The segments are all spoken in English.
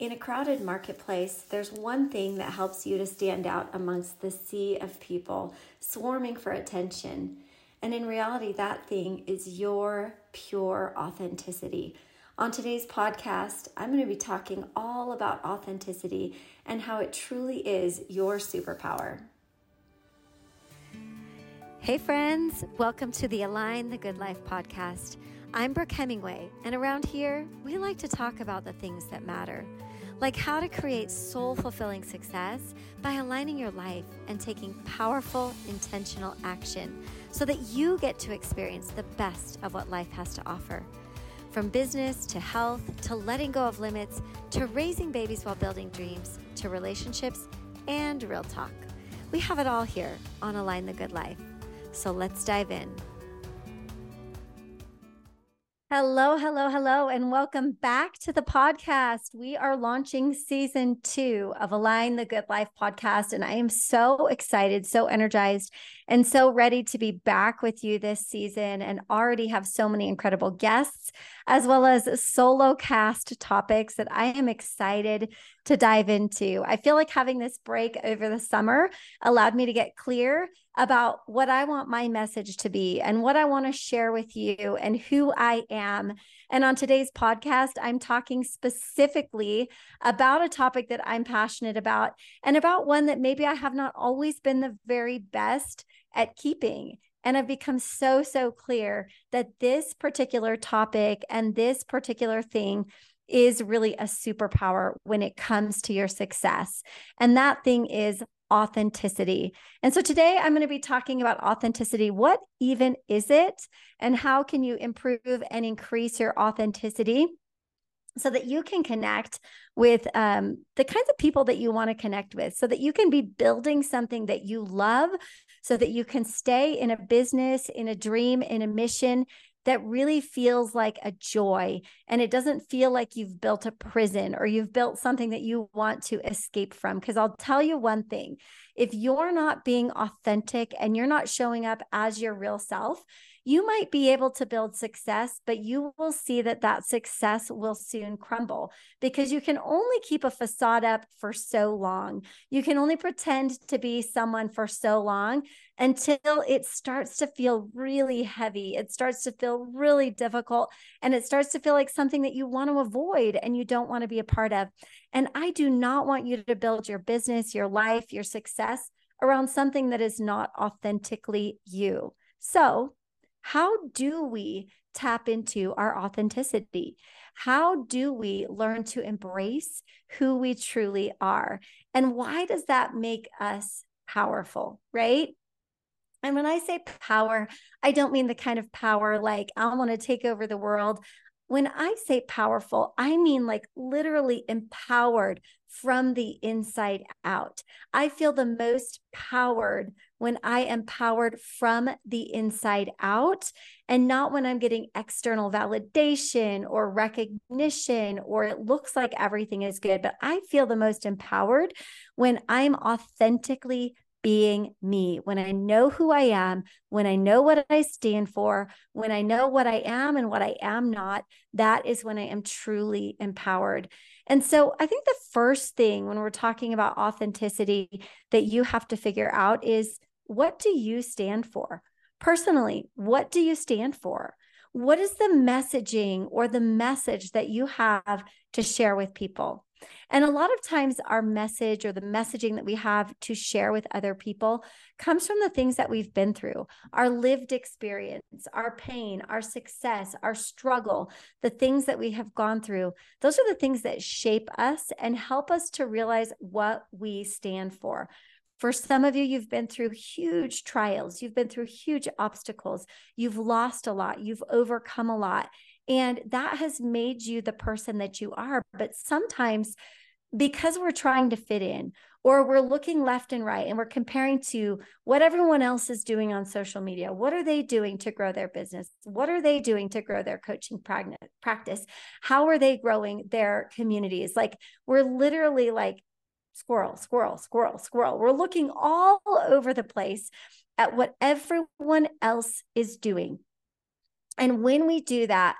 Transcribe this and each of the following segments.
In a crowded marketplace, there's one thing that helps you to stand out amongst the sea of people swarming for attention. And in reality, that thing is your pure authenticity. On today's podcast, I'm going to be talking all about authenticity and how it truly is your superpower. Hey, friends, welcome to the Align the Good Life podcast. I'm Brooke Hemingway, and around here, we like to talk about the things that matter, like how to create soul fulfilling success by aligning your life and taking powerful, intentional action so that you get to experience the best of what life has to offer. From business to health to letting go of limits to raising babies while building dreams to relationships and real talk. We have it all here on Align the Good Life. So let's dive in. Hello, hello, hello, and welcome back to the podcast. We are launching season two of Align the Good Life podcast, and I am so excited, so energized, and so ready to be back with you this season and already have so many incredible guests as well as solo cast topics that I am excited to dive into. I feel like having this break over the summer allowed me to get clear about what I want my message to be and what I want to share with you and who I am. And on today's podcast, I'm talking specifically about a topic that I'm passionate about and about one that maybe I have not always been the very best at keeping. And I've become so, so clear that this particular topic and this particular thing is really a superpower when it comes to your success. And that thing is authenticity. And so today I'm going to be talking about authenticity. What even is it? And how can you improve and increase your authenticity? so that you can connect with um, the kinds of people that you want to connect with, so that you can be building something that you love, so that you can stay in a business, in a dream, in a mission that really feels like a joy. And it doesn't feel like you've built a prison or you've built something that you want to escape from. Because I'll tell you one thing if you're not being authentic and you're not showing up as your real self, you might be able to build success, but you will see that that success will soon crumble because you can only keep a facade up for so long. You can only pretend to be someone for so long until it starts to feel really heavy. It starts to feel really difficult and it starts to feel like something that you want to avoid and you don't want to be a part of. And I do not want you to build your business, your life, your success around something that is not authentically you. So, how do we tap into our authenticity? How do we learn to embrace who we truly are? And why does that make us powerful, right? And when I say power, I don't mean the kind of power like I want to take over the world. When I say powerful, I mean like literally empowered from the inside out. I feel the most powered when I am powered from the inside out and not when I'm getting external validation or recognition or it looks like everything is good. But I feel the most empowered when I'm authentically being me, when I know who I am, when I know what I stand for, when I know what I am and what I am not, that is when I am truly empowered. And so I think the first thing when we're talking about authenticity that you have to figure out is what do you stand for? Personally, what do you stand for? What is the messaging or the message that you have to share with people? And a lot of times, our message or the messaging that we have to share with other people comes from the things that we've been through our lived experience, our pain, our success, our struggle, the things that we have gone through. Those are the things that shape us and help us to realize what we stand for. For some of you, you've been through huge trials, you've been through huge obstacles, you've lost a lot, you've overcome a lot. And that has made you the person that you are. But sometimes, because we're trying to fit in, or we're looking left and right and we're comparing to what everyone else is doing on social media. What are they doing to grow their business? What are they doing to grow their coaching practice? How are they growing their communities? Like, we're literally like squirrel, squirrel, squirrel, squirrel. We're looking all over the place at what everyone else is doing. And when we do that,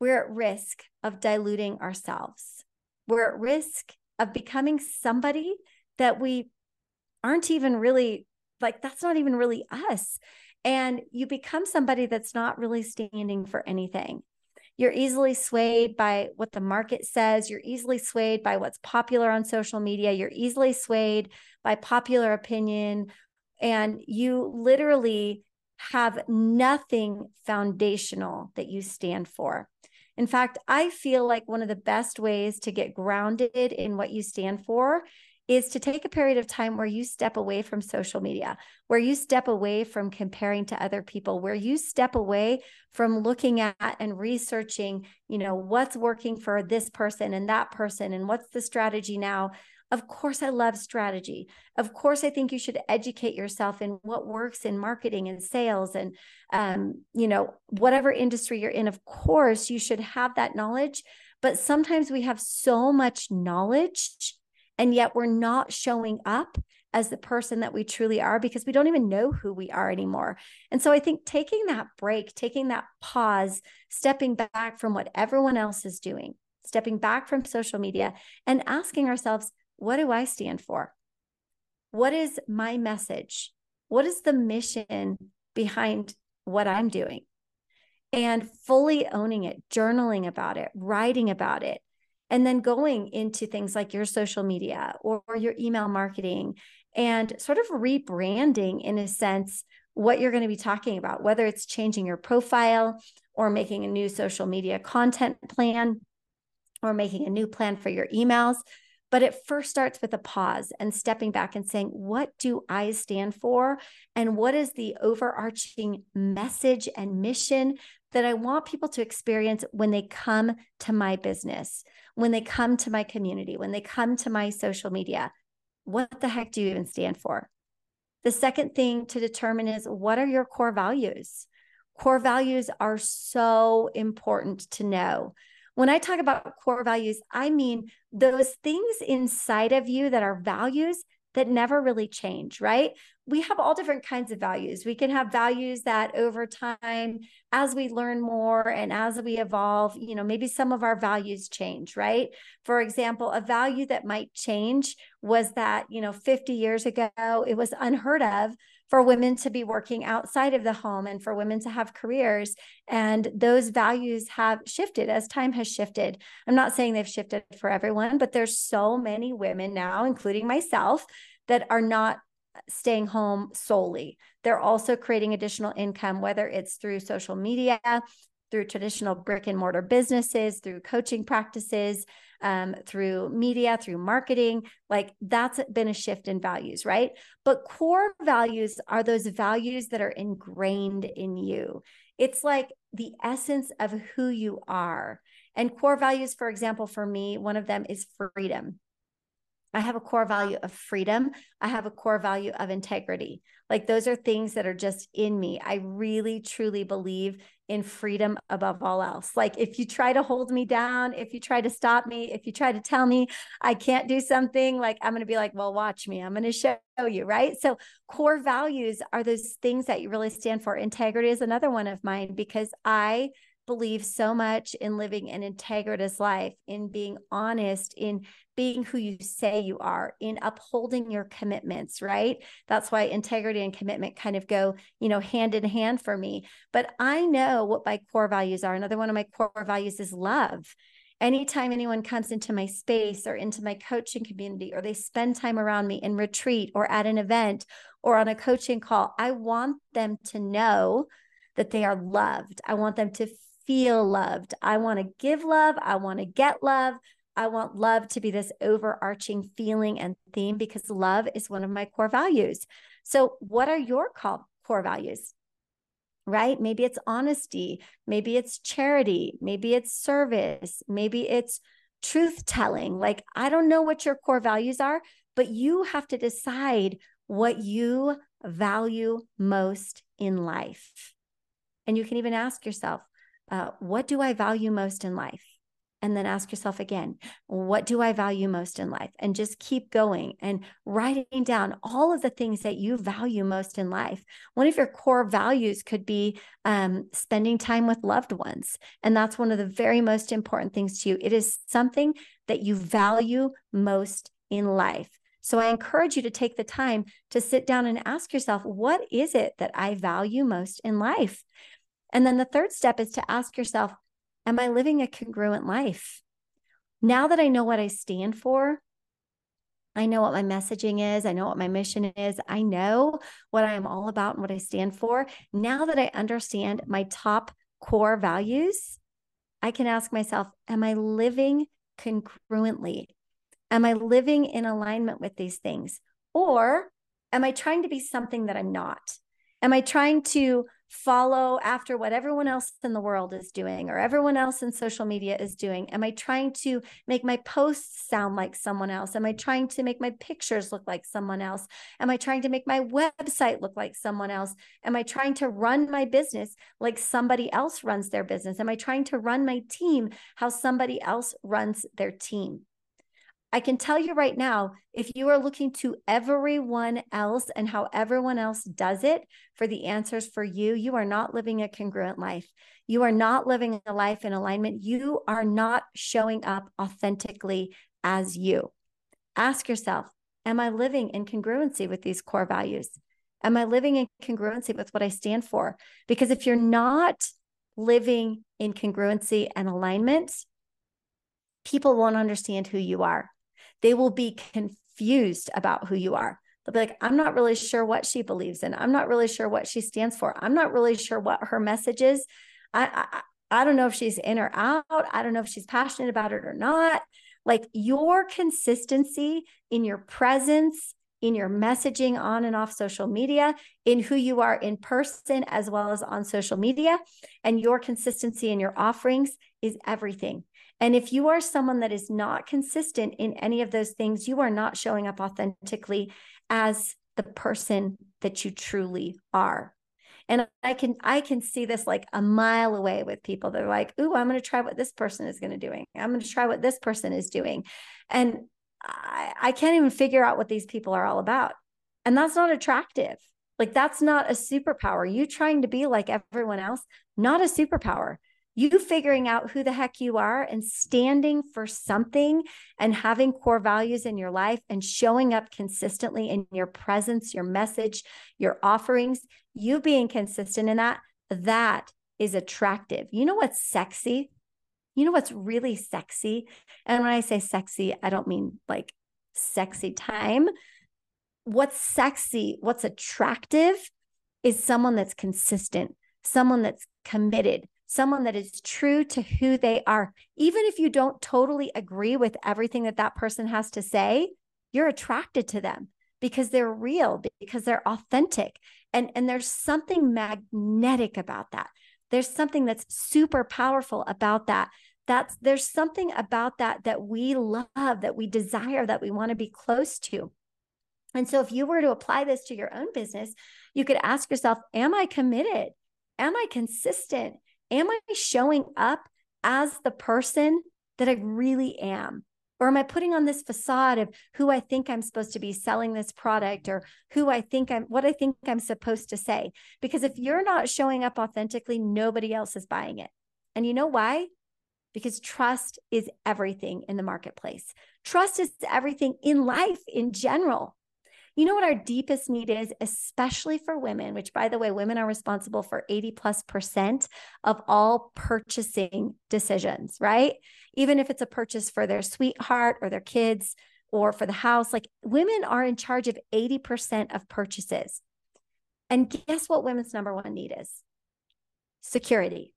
we're at risk of diluting ourselves. we're at risk of becoming somebody that we aren't even really like, that's not even really us. And you become somebody that's not really standing for anything. You're easily swayed by what the market says. You're easily swayed by what's popular on social media. You're easily swayed by popular opinion. And you literally have nothing foundational that you stand for. In fact, I feel like one of the best ways to get grounded in what you stand for is to take a period of time where you step away from social media, where you step away from comparing to other people, where you step away from looking at and researching, you know, what's working for this person and that person and what's the strategy now. Of course, I love strategy. Of course, I think you should educate yourself in what works in marketing and sales and, um, you know, whatever industry you're in. Of course, you should have that knowledge. But sometimes we have so much knowledge and yet we're not showing up as the person that we truly are because we don't even know who we are anymore. And so I think taking that break, taking that pause, stepping back from what everyone else is doing, stepping back from social media and asking ourselves, what do I stand for? What is my message? What is the mission behind what I'm doing? And fully owning it, journaling about it, writing about it, and then going into things like your social media or, or your email marketing and sort of rebranding in a sense what you're going to be talking about, whether it's changing your profile or making a new social media content plan or making a new plan for your emails. But it first starts with a pause and stepping back and saying, What do I stand for? And what is the overarching message and mission that I want people to experience when they come to my business, when they come to my community, when they come to my social media? What the heck do you even stand for? The second thing to determine is what are your core values? Core values are so important to know. When I talk about core values, I mean those things inside of you that are values that never really change, right? We have all different kinds of values. We can have values that over time, as we learn more and as we evolve, you know, maybe some of our values change, right? For example, a value that might change was that, you know, 50 years ago, it was unheard of for women to be working outside of the home and for women to have careers. And those values have shifted as time has shifted. I'm not saying they've shifted for everyone, but there's so many women now, including myself, that are not staying home solely. They're also creating additional income, whether it's through social media, through traditional brick and mortar businesses, through coaching practices, um, through media, through marketing. Like that's been a shift in values, right? But core values are those values that are ingrained in you. It's like the essence of who you are. And core values, for example, for me, one of them is freedom. I have a core value of freedom. I have a core value of integrity. Like those are things that are just in me. I really, truly believe in freedom above all else. Like if you try to hold me down, if you try to stop me, if you try to tell me I can't do something, like I'm going to be like, well, watch me. I'm going to show you. Right. So core values are those things that you really stand for. Integrity is another one of mine because I believe so much in living an integritous life, in being honest, in being who you say you are, in upholding your commitments, right? That's why integrity and commitment kind of go, you know, hand in hand for me. But I know what my core values are. Another one of my core values is love. Anytime anyone comes into my space or into my coaching community, or they spend time around me in retreat or at an event or on a coaching call, I want them to know that they are loved. I want them to feel loved. I want to give love. I want to get love. I want love to be this overarching feeling and theme because love is one of my core values. So, what are your core values? Right? Maybe it's honesty. Maybe it's charity. Maybe it's service. Maybe it's truth telling. Like, I don't know what your core values are, but you have to decide what you value most in life. And you can even ask yourself, uh, what do I value most in life? and then ask yourself again, what do I value most in life? And just keep going and writing down all of the things that you value most in life. One of your core values could be um, spending time with loved ones. And that's one of the very most important things to you. It is something that you value most in life. So I encourage you to take the time to sit down and ask yourself, what is it that I value most in life? And then the third step is to ask yourself, Am I living a congruent life? Now that I know what I stand for, I know what my messaging is. I know what my mission is. I know what I am all about and what I stand for. Now that I understand my top core values, I can ask myself, Am I living congruently? Am I living in alignment with these things? Or am I trying to be something that I'm not? Am I trying to follow after what everyone else in the world is doing or everyone else in social media is doing? Am I trying to make my posts sound like someone else? Am I trying to make my pictures look like someone else? Am I trying to make my website look like someone else? Am I trying to run my business like somebody else runs their business? Am I trying to run my team how somebody else runs their team? I can tell you right now, if you are looking to everyone else and how everyone else does it for the answers for you, you are not living a congruent life. You are not living a life in alignment. You are not showing up authentically as you. Ask yourself, am I living in congruency with these core values? Am I living in congruency with what I stand for? Because if you're not living in congruency and alignment, people won't understand who you are they will be confused about who you are. They'll be like, I'm not really sure what she believes in. I'm not really sure what she stands for. I'm not really sure what her message is. I, I, I don't know if she's in or out. I don't know if she's passionate about it or not. Like your consistency in your presence, in your messaging on and off social media, in who you are in person as well as on social media, and your consistency in your offerings is everything. And if you are someone that is not consistent in any of those things, you are not showing up authentically as the person that you truly are. And I can I can see this like a mile away with people. They're like, "Ooh, I'm going to try what this person is going to doing. I'm going to try what this person is doing," and I, I can't even figure out what these people are all about. And that's not attractive. Like that's not a superpower. You trying to be like everyone else, not a superpower you figuring out who the heck you are and standing for something and having core values in your life and showing up consistently in your presence, your message, your offerings, you being consistent in that, that is attractive. You know what's sexy? You know what's really sexy? And when I say sexy, I don't mean like sexy time. What's sexy, what's attractive is someone that's consistent, someone that's committed, someone that is true to who they are. Even if you don't totally agree with everything that that person has to say, you're attracted to them because they're real, because they're authentic. And, and there's something magnetic about that. There's something that's super powerful about that. That's there's something about that that we love, that we desire, that we want to be close to. And so if you were to apply this to your own business, you could ask yourself, am I committed? Am I consistent? Am I showing up as the person that I really am? Or am I putting on this facade of who I think I'm supposed to be selling this product or who I think I'm, what I think I'm supposed to say? Because if you're not showing up authentically, nobody else is buying it. And you know why? Because trust is everything in the marketplace. Trust is everything in life in general. You know what our deepest need is, especially for women, which by the way, women are responsible for 80 plus percent of all purchasing decisions, right? Even if it's a purchase for their sweetheart or their kids or for the house, like women are in charge of 80% of purchases. And guess what women's number one need is? Security.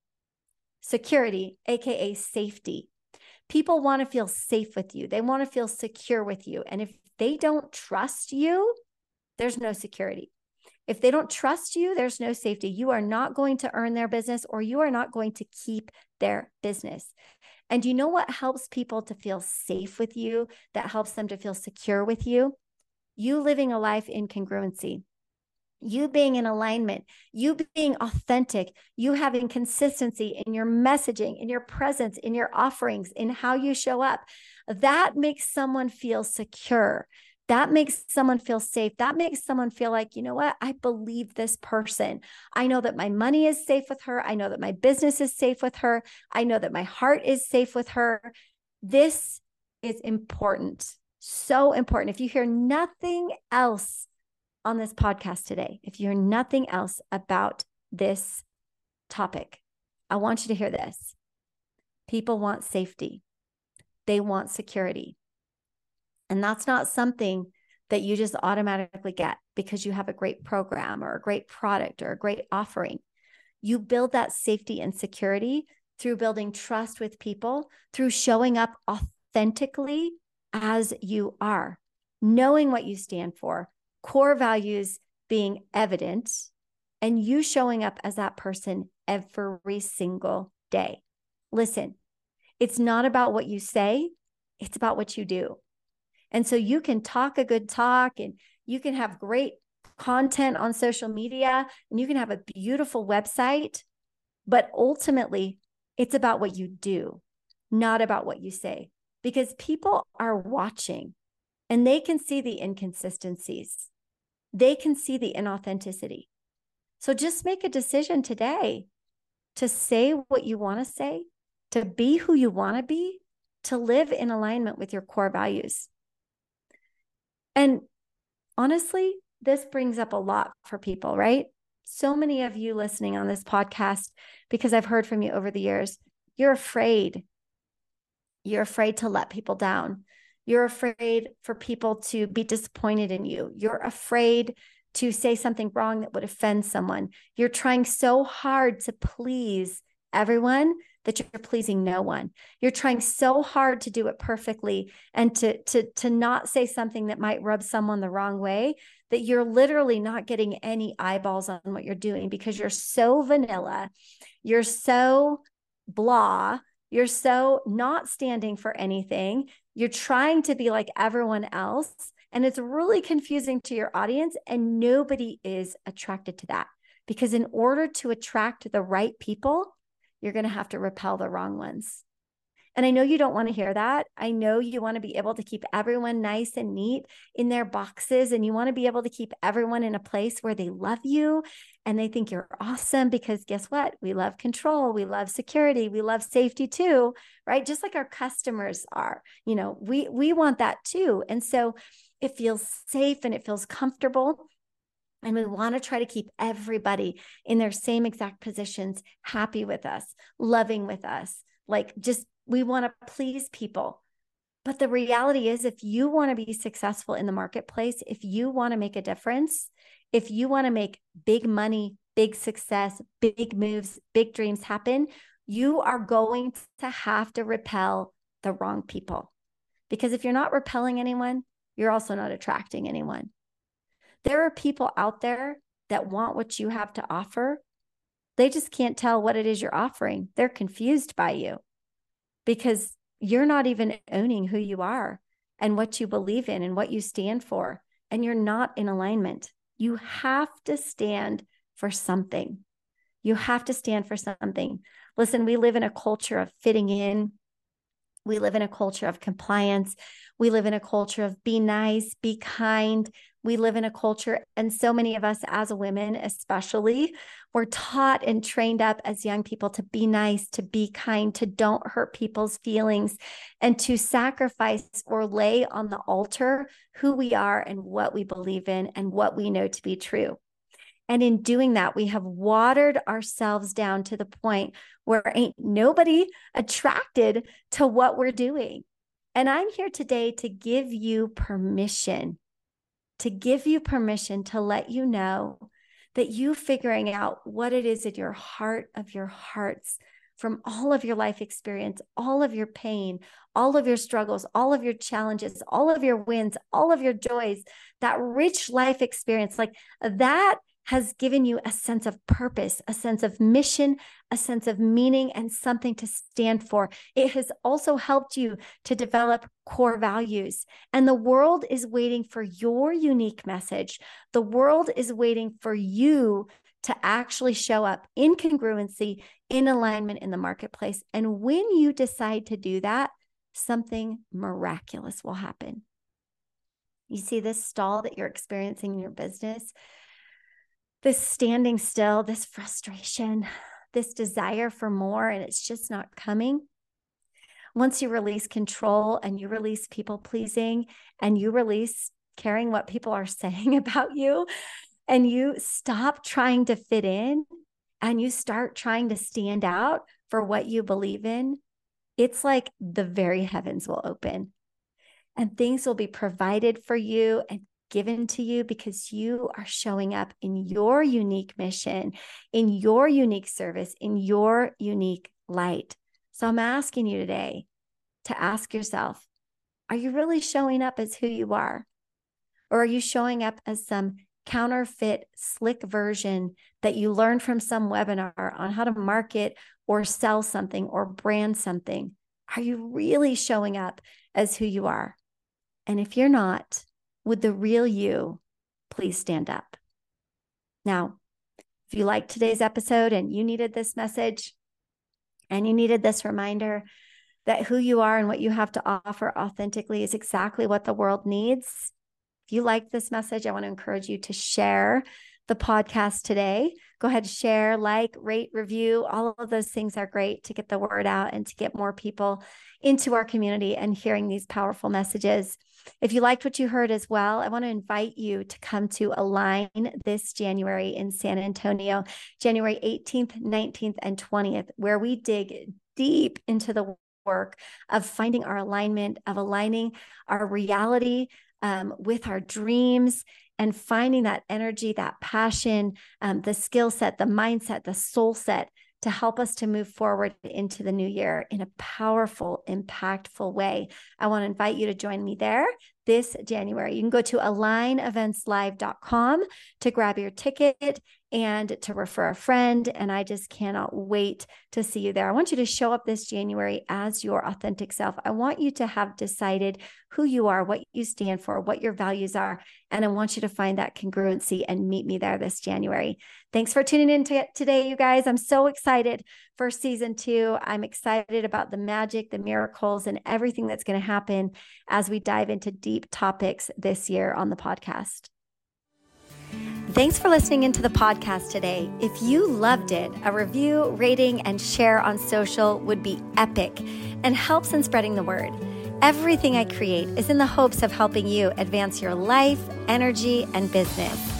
Security, AKA safety. People want to feel safe with you. They want to feel secure with you. And if they don't trust you, there's no security. If they don't trust you, there's no safety. You are not going to earn their business or you are not going to keep their business. And you know what helps people to feel safe with you, that helps them to feel secure with you? You living a life in congruency. You being in alignment, you being authentic, you having consistency in your messaging, in your presence, in your offerings, in how you show up, that makes someone feel secure. That makes someone feel safe. That makes someone feel like, you know what? I believe this person. I know that my money is safe with her. I know that my business is safe with her. I know that my heart is safe with her. This is important. So important. If you hear nothing else on this podcast today, if you hear nothing else about this topic, I want you to hear this. People want safety, they want security. And that's not something that you just automatically get because you have a great program or a great product or a great offering. You build that safety and security through building trust with people, through showing up authentically as you are, knowing what you stand for, core values being evident, and you showing up as that person every single day. Listen, it's not about what you say, it's about what you do. And so you can talk a good talk and you can have great content on social media and you can have a beautiful website, but ultimately, it's about what you do, not about what you say, because people are watching and they can see the inconsistencies they can see the inauthenticity. So just make a decision today to say what you want to say, to be who you want to be, to live in alignment with your core values. And honestly, this brings up a lot for people, right? So many of you listening on this podcast, because I've heard from you over the years, you're afraid. You're afraid to let people down. You're afraid for people to be disappointed in you. You're afraid to say something wrong that would offend someone. You're trying so hard to please everyone that you're pleasing no one. You're trying so hard to do it perfectly and to to to not say something that might rub someone the wrong way that you're literally not getting any eyeballs on what you're doing because you're so vanilla. You're so blah you're so not standing for anything. You're trying to be like everyone else. And it's really confusing to your audience. And nobody is attracted to that because, in order to attract the right people, you're going to have to repel the wrong ones. And I know you don't want to hear that. I know you want to be able to keep everyone nice and neat in their boxes, and you want to be able to keep everyone in a place where they love you and they think you're awesome because guess what? We love control, we love security, we love safety too, right? Just like our customers are. You know, we we want that too. And so it feels safe and it feels comfortable. And we want to try to keep everybody in their same exact positions, happy with us, loving with us, like just we want to please people. But the reality is, if you want to be successful in the marketplace, if you want to make a difference, if you want to make big money, big success, big moves, big dreams happen, you are going to have to repel the wrong people. Because if you're not repelling anyone, you're also not attracting anyone. There are people out there that want what you have to offer. They just can't tell what it is you're offering. They're confused by you because you're not even owning who you are and what you believe in and what you stand for. And you're not in alignment. You have to stand for something. You have to stand for something. Listen, we live in a culture of fitting in. We live in a culture of compliance. We live in a culture of be nice, be kind. We live in a culture, and so many of us as women, especially, we're taught and trained up as young people to be nice, to be kind, to don't hurt people's feelings, and to sacrifice or lay on the altar who we are and what we believe in and what we know to be true. And in doing that, we have watered ourselves down to the point where ain't nobody attracted to what we're doing. And I'm here today to give you permission, to give you permission to let you know that you figuring out what it is in your heart of your hearts from all of your life experience, all of your pain, all of your struggles, all of your challenges, all of your wins, all of your joys, that rich life experience, like that has given you a sense of purpose, a sense of mission, a sense of meaning, and something to stand for. It has also helped you to develop core values. And the world is waiting for your unique message. The world is waiting for you to actually show up in congruency, in alignment in the marketplace. And when you decide to do that, something miraculous will happen. You see this stall that you're experiencing in your business this standing still, this frustration, this desire for more, and it's just not coming. Once you release control and you release people pleasing and you release caring what people are saying about you, and you stop trying to fit in and you start trying to stand out for what you believe in, it's like the very heavens will open and things will be provided for you and given to you because you are showing up in your unique mission, in your unique service, in your unique light. So I'm asking you today to ask yourself are you really showing up as who you are? Or are you showing up as some counterfeit, slick version that you learned from some webinar on how to market or sell something or brand something? Are you really showing up as who you are? And if you're not, would the real you please stand up? Now, if you liked today's episode and you needed this message and you needed this reminder that who you are and what you have to offer authentically is exactly what the world needs, if you like this message, I want to encourage you to share the podcast today. Go ahead, share, like, rate, review. All of those things are great to get the word out and to get more people into our community and hearing these powerful messages. If you liked what you heard as well, I want to invite you to come to Align this January in San Antonio, January 18th, 19th, and 20th, where we dig deep into the work of finding our alignment, of aligning our reality um, with our dreams and finding that energy, that passion, um, the skill set, the mindset, the soul set to help us to move forward into the new year in a powerful, impactful way. I want to invite you to join me there this January. You can go to aligneventslive.com to grab your ticket and to refer a friend. And I just cannot wait to see you there. I want you to show up this January as your authentic self. I want you to have decided who you are, what you stand for, what your values are. And I want you to find that congruency and meet me there this January. Thanks for tuning in to today, you guys. I'm so excited for season two. I'm excited about the magic, the miracles, and everything that's going to happen as we dive into deep topics this year on the podcast. Thanks for listening into the podcast today. If you loved it, a review, rating, and share on social would be epic and helps in spreading the word. Everything I create is in the hopes of helping you advance your life, energy, and business.